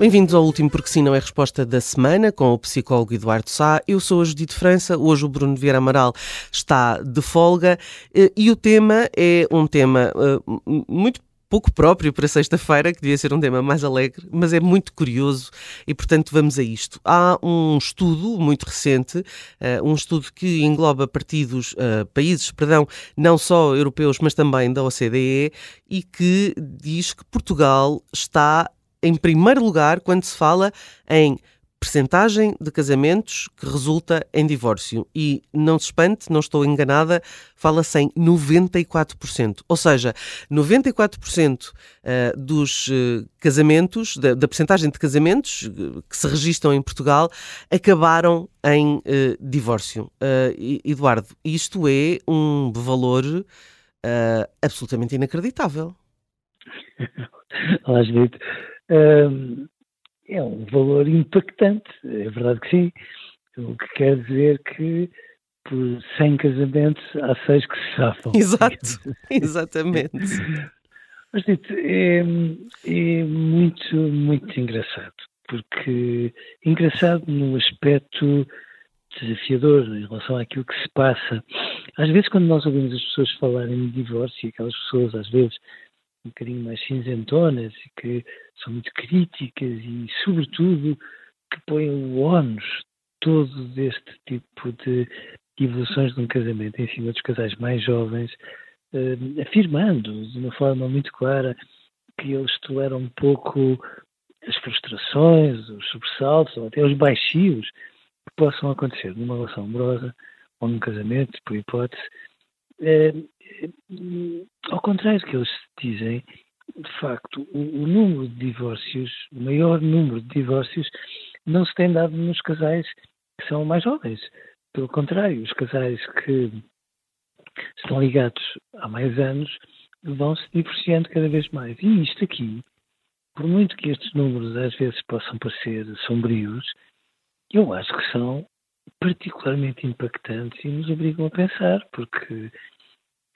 Bem-vindos ao último Porque Sim Não é Resposta da Semana, com o psicólogo Eduardo Sá. Eu sou a Judite França, hoje o Bruno Vieira Amaral está de folga eh, e o tema é um tema uh, muito pouco próprio para sexta-feira, que devia ser um tema mais alegre, mas é muito curioso e, portanto, vamos a isto. Há um estudo muito recente, uh, um estudo que engloba partidos, países, perdão, não só europeus, mas também da OCDE, e que diz que Portugal está em primeiro lugar quando se fala em percentagem de casamentos que resulta em divórcio. E não se espante, não estou enganada, fala-se em 94%. Ou seja, 94% eh, dos eh, casamentos, da, percentagem de casamentos eh, que se registram em Portugal, acabaram em divórcio. Eduardo, isto é um valor absolutamente inacreditável. Olá, É um valor impactante, é verdade que sim. O que quer dizer que por 100 casamentos há 6 que se safam. Exato, exatamente. Mas dito, é, é muito, muito engraçado, porque engraçado no aspecto desafiador em relação àquilo que se passa. Às vezes, quando nós ouvimos as pessoas falarem de divórcio, aquelas pessoas às vezes um bocadinho mais cinzentonas e que são muito críticas e, sobretudo, que põem o ónus todo deste tipo de evoluções de um casamento. Em cima dos casais mais jovens, eh, afirmando de uma forma muito clara que eles toleram um pouco as frustrações, os sobressaltos ou até os baixios que possam acontecer numa relação amorosa ou num casamento, por hipótese, ao contrário do que eles dizem, de facto, o, o, número de divórcios, o maior número de divórcios, não se tem dado nos casais que são mais jovens. Pelo contrário, os casais que estão ligados há mais anos vão se divorciando cada vez mais. E isto aqui, por muito que estes números às vezes possam parecer sombrios, eu acho que são particularmente impactantes e nos obrigam a pensar, porque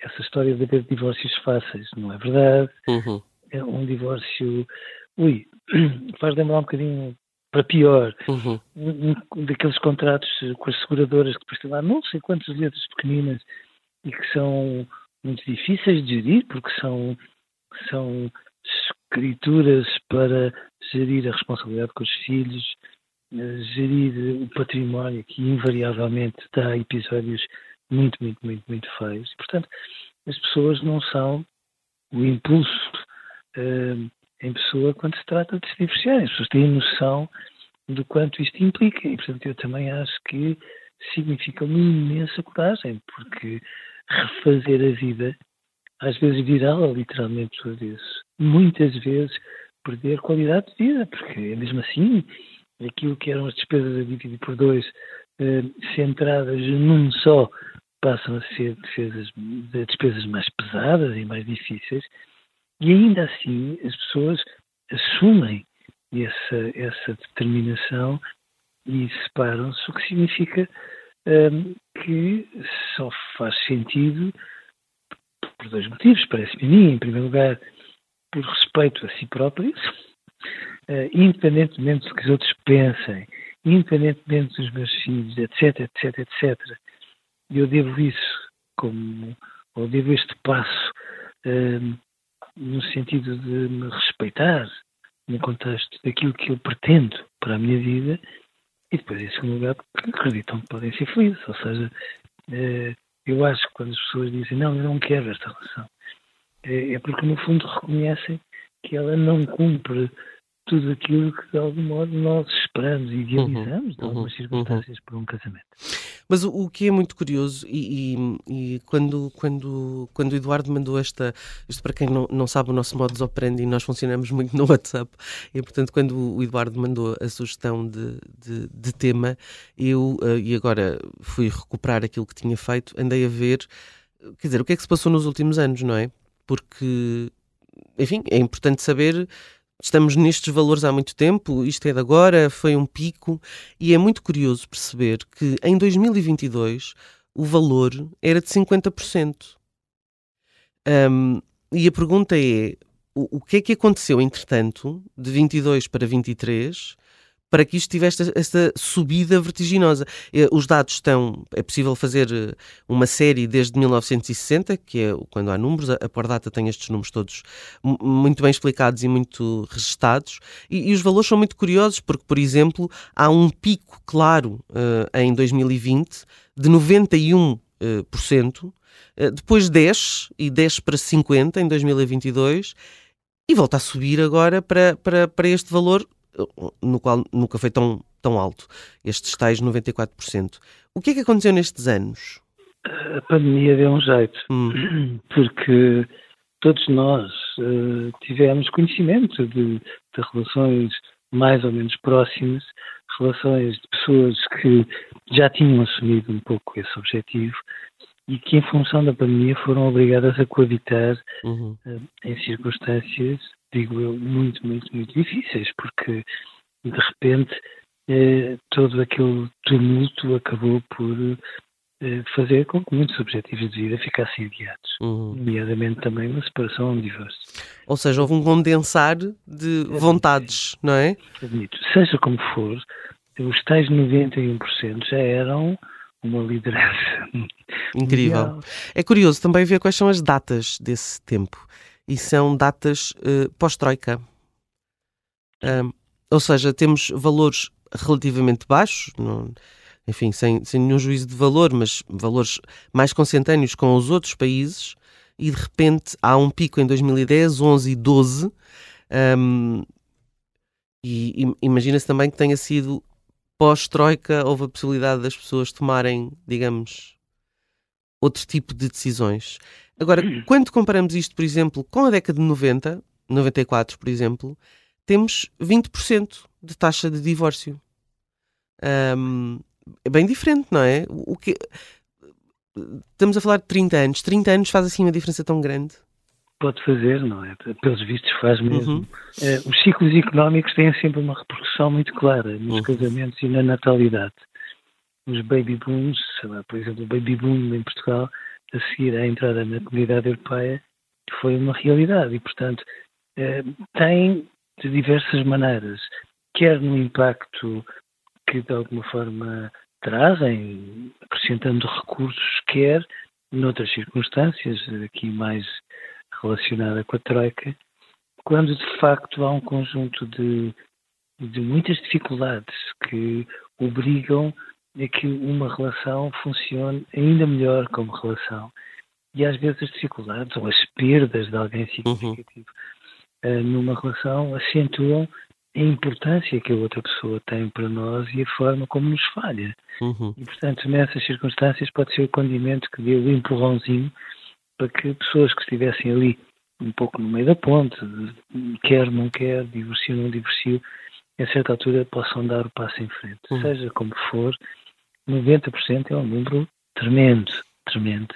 essa história de haver divórcios fáceis não é verdade. Uhum. É um divórcio, ui, faz lembrar um bocadinho para pior, uhum. um, daqueles contratos com as seguradoras que depois têm lá não sei quantas letras pequeninas e que são muito difíceis de gerir porque são, são escrituras para gerir a responsabilidade com os filhos, gerir o património que invariavelmente dá episódios muito, muito, muito, muito feios. Portanto, as pessoas não são o impulso uh, em pessoa quando se trata de se divorciarem. As pessoas têm noção do quanto isto implica. E, portanto, eu também acho que significa uma imensa coragem, porque refazer a vida, às vezes virá-la literalmente por isso. Muitas vezes perder qualidade de vida, porque é mesmo assim aquilo que eram as despesas a dividir por dois, eh, centradas num só, passam a ser despesas, despesas mais pesadas e mais difíceis, e ainda assim as pessoas assumem essa, essa determinação e separam-se, o que significa um, que só faz sentido por dois motivos, parece-me a mim, em primeiro lugar, por respeito a si próprios, uh, independentemente do que os outros pensem, independentemente dos meus filhos, etc, etc, etc, eu devo isso, como, ou devo este passo, um, no sentido de me respeitar no contexto daquilo que eu pretendo para a minha vida, e depois, em segundo lugar, porque acreditam que podem ser felizes, ou seja, uh, eu acho que quando as pessoas dizem não, eu não quero esta relação, é, é porque no fundo reconhecem que ela não cumpre tudo aquilo que de algum modo nós esperamos e idealizamos uhum, de algumas uhum, circunstâncias uhum. para um casamento. Mas o, o, que é muito curioso, e, e, e, quando, quando, quando o Eduardo mandou esta, isto para quem não, não sabe o nosso modus operandi, nós funcionamos muito no WhatsApp, e portanto quando o Eduardo mandou a sugestão de, de, de tema, eu, uh, e agora fui recuperar aquilo que tinha feito, andei a ver, quer dizer, o que é que se passou nos últimos anos, não é? Porque, enfim, é importante saber Estamos nestes valores há muito tempo, isto é de agora, foi um pico, e é muito curioso perceber que em 2022 o valor era de 50%. Um, e a pergunta é: o, o que é que aconteceu, entretanto, de 22 para 23, para que isto tivesse esta subida vertiginosa. Os dados estão, é possível fazer eh, uma série desde 1960, que é quando há números, a Pordata tem estes números todos muito bem explicados e muito registados, e, e os valores são muito curiosos, porque, por exemplo, há um pico claro uh, em 2020 de 91%, uh, depois desce, e desce para 50% em 2022, e volta a subir agora para, para, para este valor no qual nunca foi tão, tão alto, estes tais 94%. O que é que aconteceu nestes anos? A pandemia deu um jeito, hum. porque todos nós uh, tivemos conhecimento de, de, relações mais ou menos próximas, relações de pessoas que já tinham assumido um pouco esse objetivo e que, em função da pandemia, foram obrigadas a coabitar uhum. uh, em circunstâncias digo eu, muito, muito, muito difíceis, porque de repente eh, todo aquele tumulto acabou por eh, fazer com que muitos objetivos de vida ficassem adiados, uhum. nomeadamente também uma separação ou um divórcio. Ou seja, houve um condensar de vontades, não é? Admito. Seja como for, os tais 91% já eram uma liderança. Incrível. Mundial. É curioso também ver quais são as datas desse tempo e são datas uh, pós-Troika. Ou seja, temos valores relativamente baixos, não, enfim, sem, sem nenhum juízo de valor, mas valores mais consentâneos com os outros países, e de repente há um pico em 2010, 11 e 12. Um, e, e imagina-se também que tenha sido pós-Troika, houve a possibilidade das pessoas tomarem, digamos, outro tipo de decisões. Agora, quando comparamos isto, por exemplo, com a década de 90, 94, por exemplo, temos 20% de taxa de divórcio. Um, é bem diferente, não é? O que... Estamos a falar de 30 anos. 30 anos faz assim uma diferença tão grande? Pode fazer, não é? Pelos vistos faz mesmo. Uhum. Eh, os ciclos económicos têm sempre uma repercussão muito clara nos uhum. casamentos e na natalidade. Os baby booms, lá, por exemplo, o baby boom em Portugal a seguir à entrada na comunidade europeia foi uma realidade e, portanto, eh, tem de diversas maneiras, quer no impacto que de alguma forma trazem, acrescentando recursos, quer noutras circunstâncias, aqui mais relacionada com a Troika, quando de facto há um conjunto de, de muitas dificuldades que obrigam é que uma relação funcione ainda melhor como relação. E às vezes as dificuldades ou as perdas de alguém significativo uhum. uh, numa relação acentuam a importância que a outra pessoa tem para nós e a forma como nos falha. Uhum. E, portanto, nessas circunstâncias pode ser o condimento que deu o empurrãozinho para que pessoas que estivessem ali um pouco no meio da ponte, quer, não quer, divorcio, não divorcio, a certa altura possam dar o passo em frente. Uhum. Seja como for, 90% é um número tremendo, tremendo.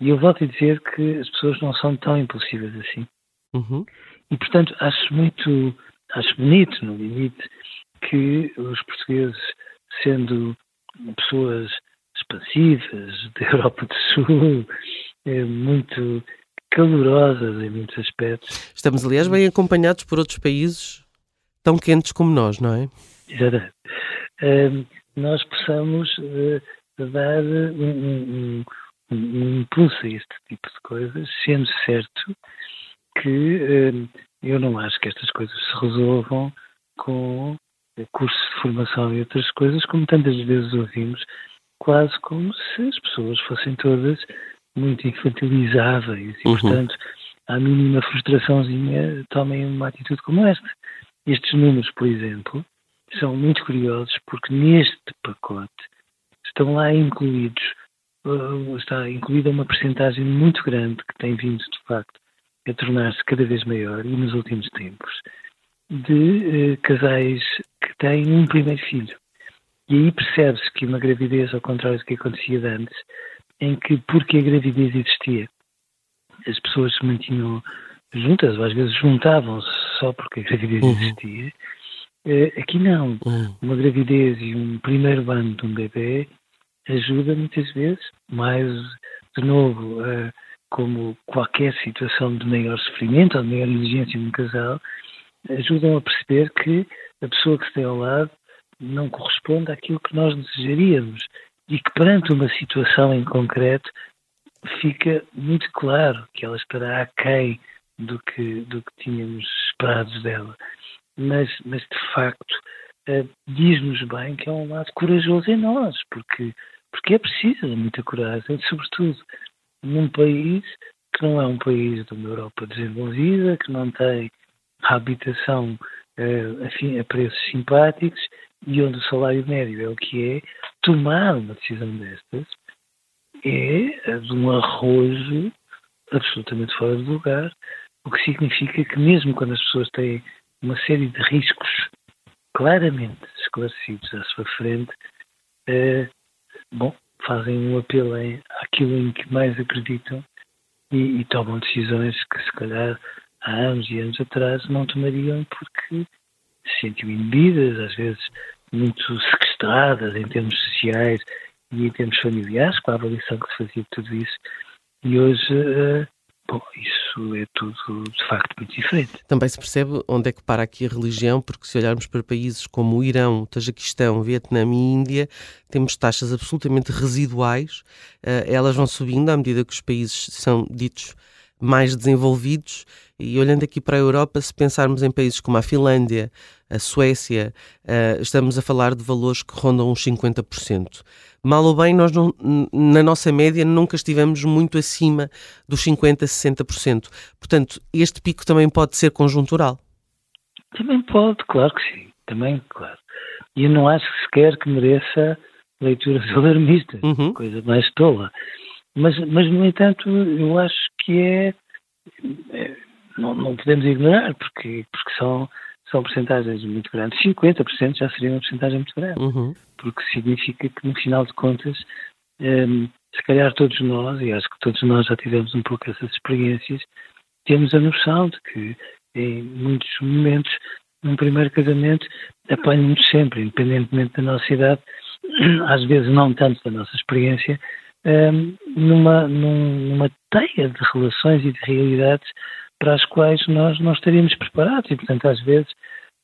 E eu volto a dizer que as pessoas não são tão impulsivas assim. Uhum. E, portanto, acho muito, acho bonito, no limite, que os portugueses, sendo pessoas expansivas da Europa do Sul, é, muito calorosas em muitos aspectos. Estamos, aliás, bem acompanhados por outros países tão quentes como nós, não é? Exatamente nós possamos uh, dar um, um, um, impulso a este tipo de coisas, sendo certo que uh, eu não acho que estas coisas se resolvam com cursos de formação e outras coisas, como tantas vezes ouvimos quase como se as pessoas fossem todas muito infantilizáveis e, uhum. portanto, à mínima frustraçãozinha tomem uma atitude como esta. Estes números, por exemplo, são muito curiosos porque neste pacote estão lá incluídos, uh, está incluída uma percentagem muito grande que tem vindo, de facto, a tornar-se cada vez maior e nos últimos tempos, de uh, casais que têm um primeiro filho. E aí percebe-se que uma gravidez, ao contrário do que acontecia antes, em que, porque a gravidez existia, as pessoas se mantinham juntas, ou às vezes juntavam-se só porque a gravidez uhum. existia. Uh, aqui não. Uhum. Uma gravidez e um primeiro ano de um bebê ajuda muitas vezes, mais de novo, uh, como qualquer situação de maior sofrimento ou de maior exigência num casal, ajudam a perceber que a pessoa que se tem ao lado não corresponde àquilo que nós desejaríamos e que perante uma situação em concreto fica muito claro que ela estará aquém do que, do que tínhamos esperado dela. Mas, mas de facto, uh, diz-nos bem que é um lado corajoso em nós, porque, porque é preciso muita coragem, sobretudo num país que não é um país de uma Europa desenvolvida, que não tem habitação uh, afim, a preços simpáticos e onde o salário médio é o que é, tomar uma decisão destas é de um arrojo absolutamente fora de lugar, o que significa que mesmo quando as pessoas têm uma série de riscos claramente esclarecidos à sua frente, é, bom, fazem um apelo àquilo em que mais acreditam e, e, tomam decisões que se calhar há anos e anos atrás não tomariam porque se sentiam inibidas, às vezes muito sequestradas em termos sociais e em termos familiares, com a avaliação que se fazia de tudo isso. E hoje, uh, bom, isso é tudo de facto muito diferente. Também se percebe onde é que para aqui a religião, porque se olharmos para países como o Irão, o Tajiquistão, Vietnã e Índia, temos taxas absolutamente residuais. Uh, elas vão subindo à medida que os países são ditos mais desenvolvidos. E olhando aqui para a Europa, se pensarmos em países como a Finlândia, a Suécia, uh, estamos a falar de valores que rondam uns 50%. Mal ou bem, nós não, na nossa média nunca estivemos muito acima dos 50%, 60%. Portanto, este pico também pode ser conjuntural. Também pode, claro que sim. Também, claro. E eu não acho sequer que mereça leituras alarmistas, uhum. coisa mais tola. Mas, mas, no entanto, eu acho que é. é não, não, podemos ignorar, porque, porque são, são porcentagens muito grandes. 50% já seria uma porcentagem muito grande, uhum. porque significa que, no final de contas, um, se calhar todos nós, e acho que todos nós já tivemos um pouco essas experiências, temos a noção de que, em muitos momentos, num primeiro casamento, apanhamos sempre, independentemente da nossa idade, às vezes não tanto da nossa experiência, Ehm, numa, numa teia de relações e de realidades para as quais nós não estaríamos preparados e, portanto, às vezes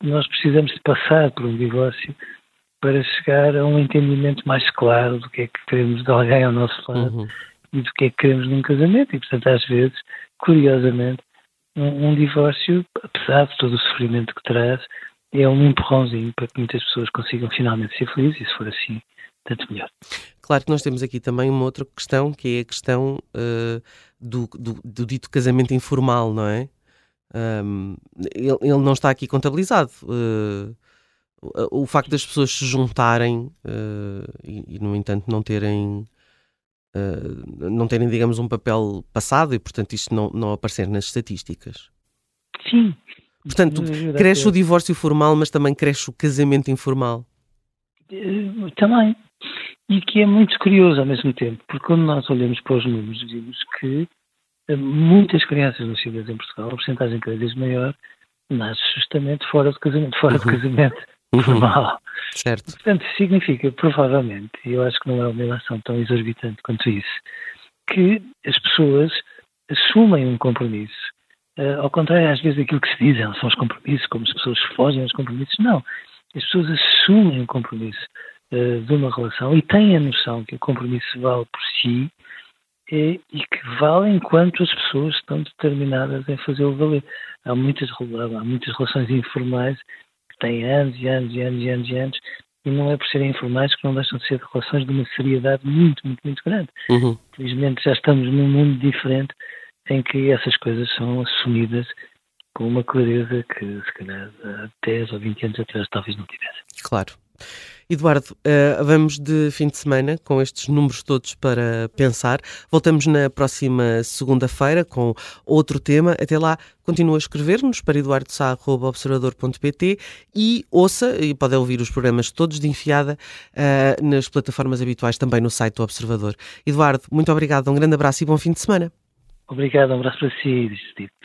nós precisamos de passar por um divórcio para chegar a um entendimento mais claro do que é que queremos de alguém ao nosso lado uhum. e do que é que queremos num casamento. E, portanto, às vezes, curiosamente, um, um divórcio, apesar de todo o sofrimento que traz, é um empurrãozinho para que muitas pessoas consigam finalmente ser felizes e, se for assim, tanto melhor. Claro que nós temos aqui também uma outra questão, que é a questão uh, do, do, do, dito casamento informal, não é? Um, ele, ele, não está aqui contabilizado. Uh, o facto das pessoas se juntarem uh, e, e, no entanto, não terem, não terem, digamos, um papel passado e, portanto, isto não, não aparecer nas estatísticas. Sim. Portanto, cresce o divórcio formal, mas também cresce o casamento informal. Também, e que é muito curioso ao mesmo tempo, porque quando nós olhamos para os números, vimos que muitas crianças nascidas em Portugal, a porcentagem cada vez maior, nasce justamente fora do casamento, fora do uhum. casamento uhum. formal. Certo. Portanto, significa, provavelmente, e eu acho que não é uma ilação tão exorbitante quanto isso, que as pessoas assumem um compromisso. Uh, ao contrário, às vezes, daquilo que se dizem, são os compromissos, como as pessoas fogem aos compromissos. Não. As pessoas assumem um compromisso. Eh, de uma relação e têm a noção que o compromisso vale por si e, e que vale enquanto as pessoas estão determinadas em fazê-lo valer. Há muitas, há muitas relações informais que têm anos e anos e anos e anos e anos e não é por serem informais que não deixam de ser relações de uma seriedade muito, muito, muito grande. Uhum. Felizmente já estamos num mundo diferente em que essas coisas são assumidas com uma clareza que se calhar há 10 ou 20 anos atrás talvez não tivesse. Claro. Eduardo, uh, vamos de fim de semana com estes números todos para pensar. Voltamos na próxima segunda-feira com outro tema. Até lá, continua a escrever-nos para eduardosá.observador.pt e ouça, e pode ouvir os programas todos de enfiada uh, nas plataformas habituais, também no site do Observador. Eduardo, muito obrigado, um grande abraço e bom fim de semana. Obrigado, um abraço para si,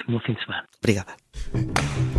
bom fim de semana. Obrigada.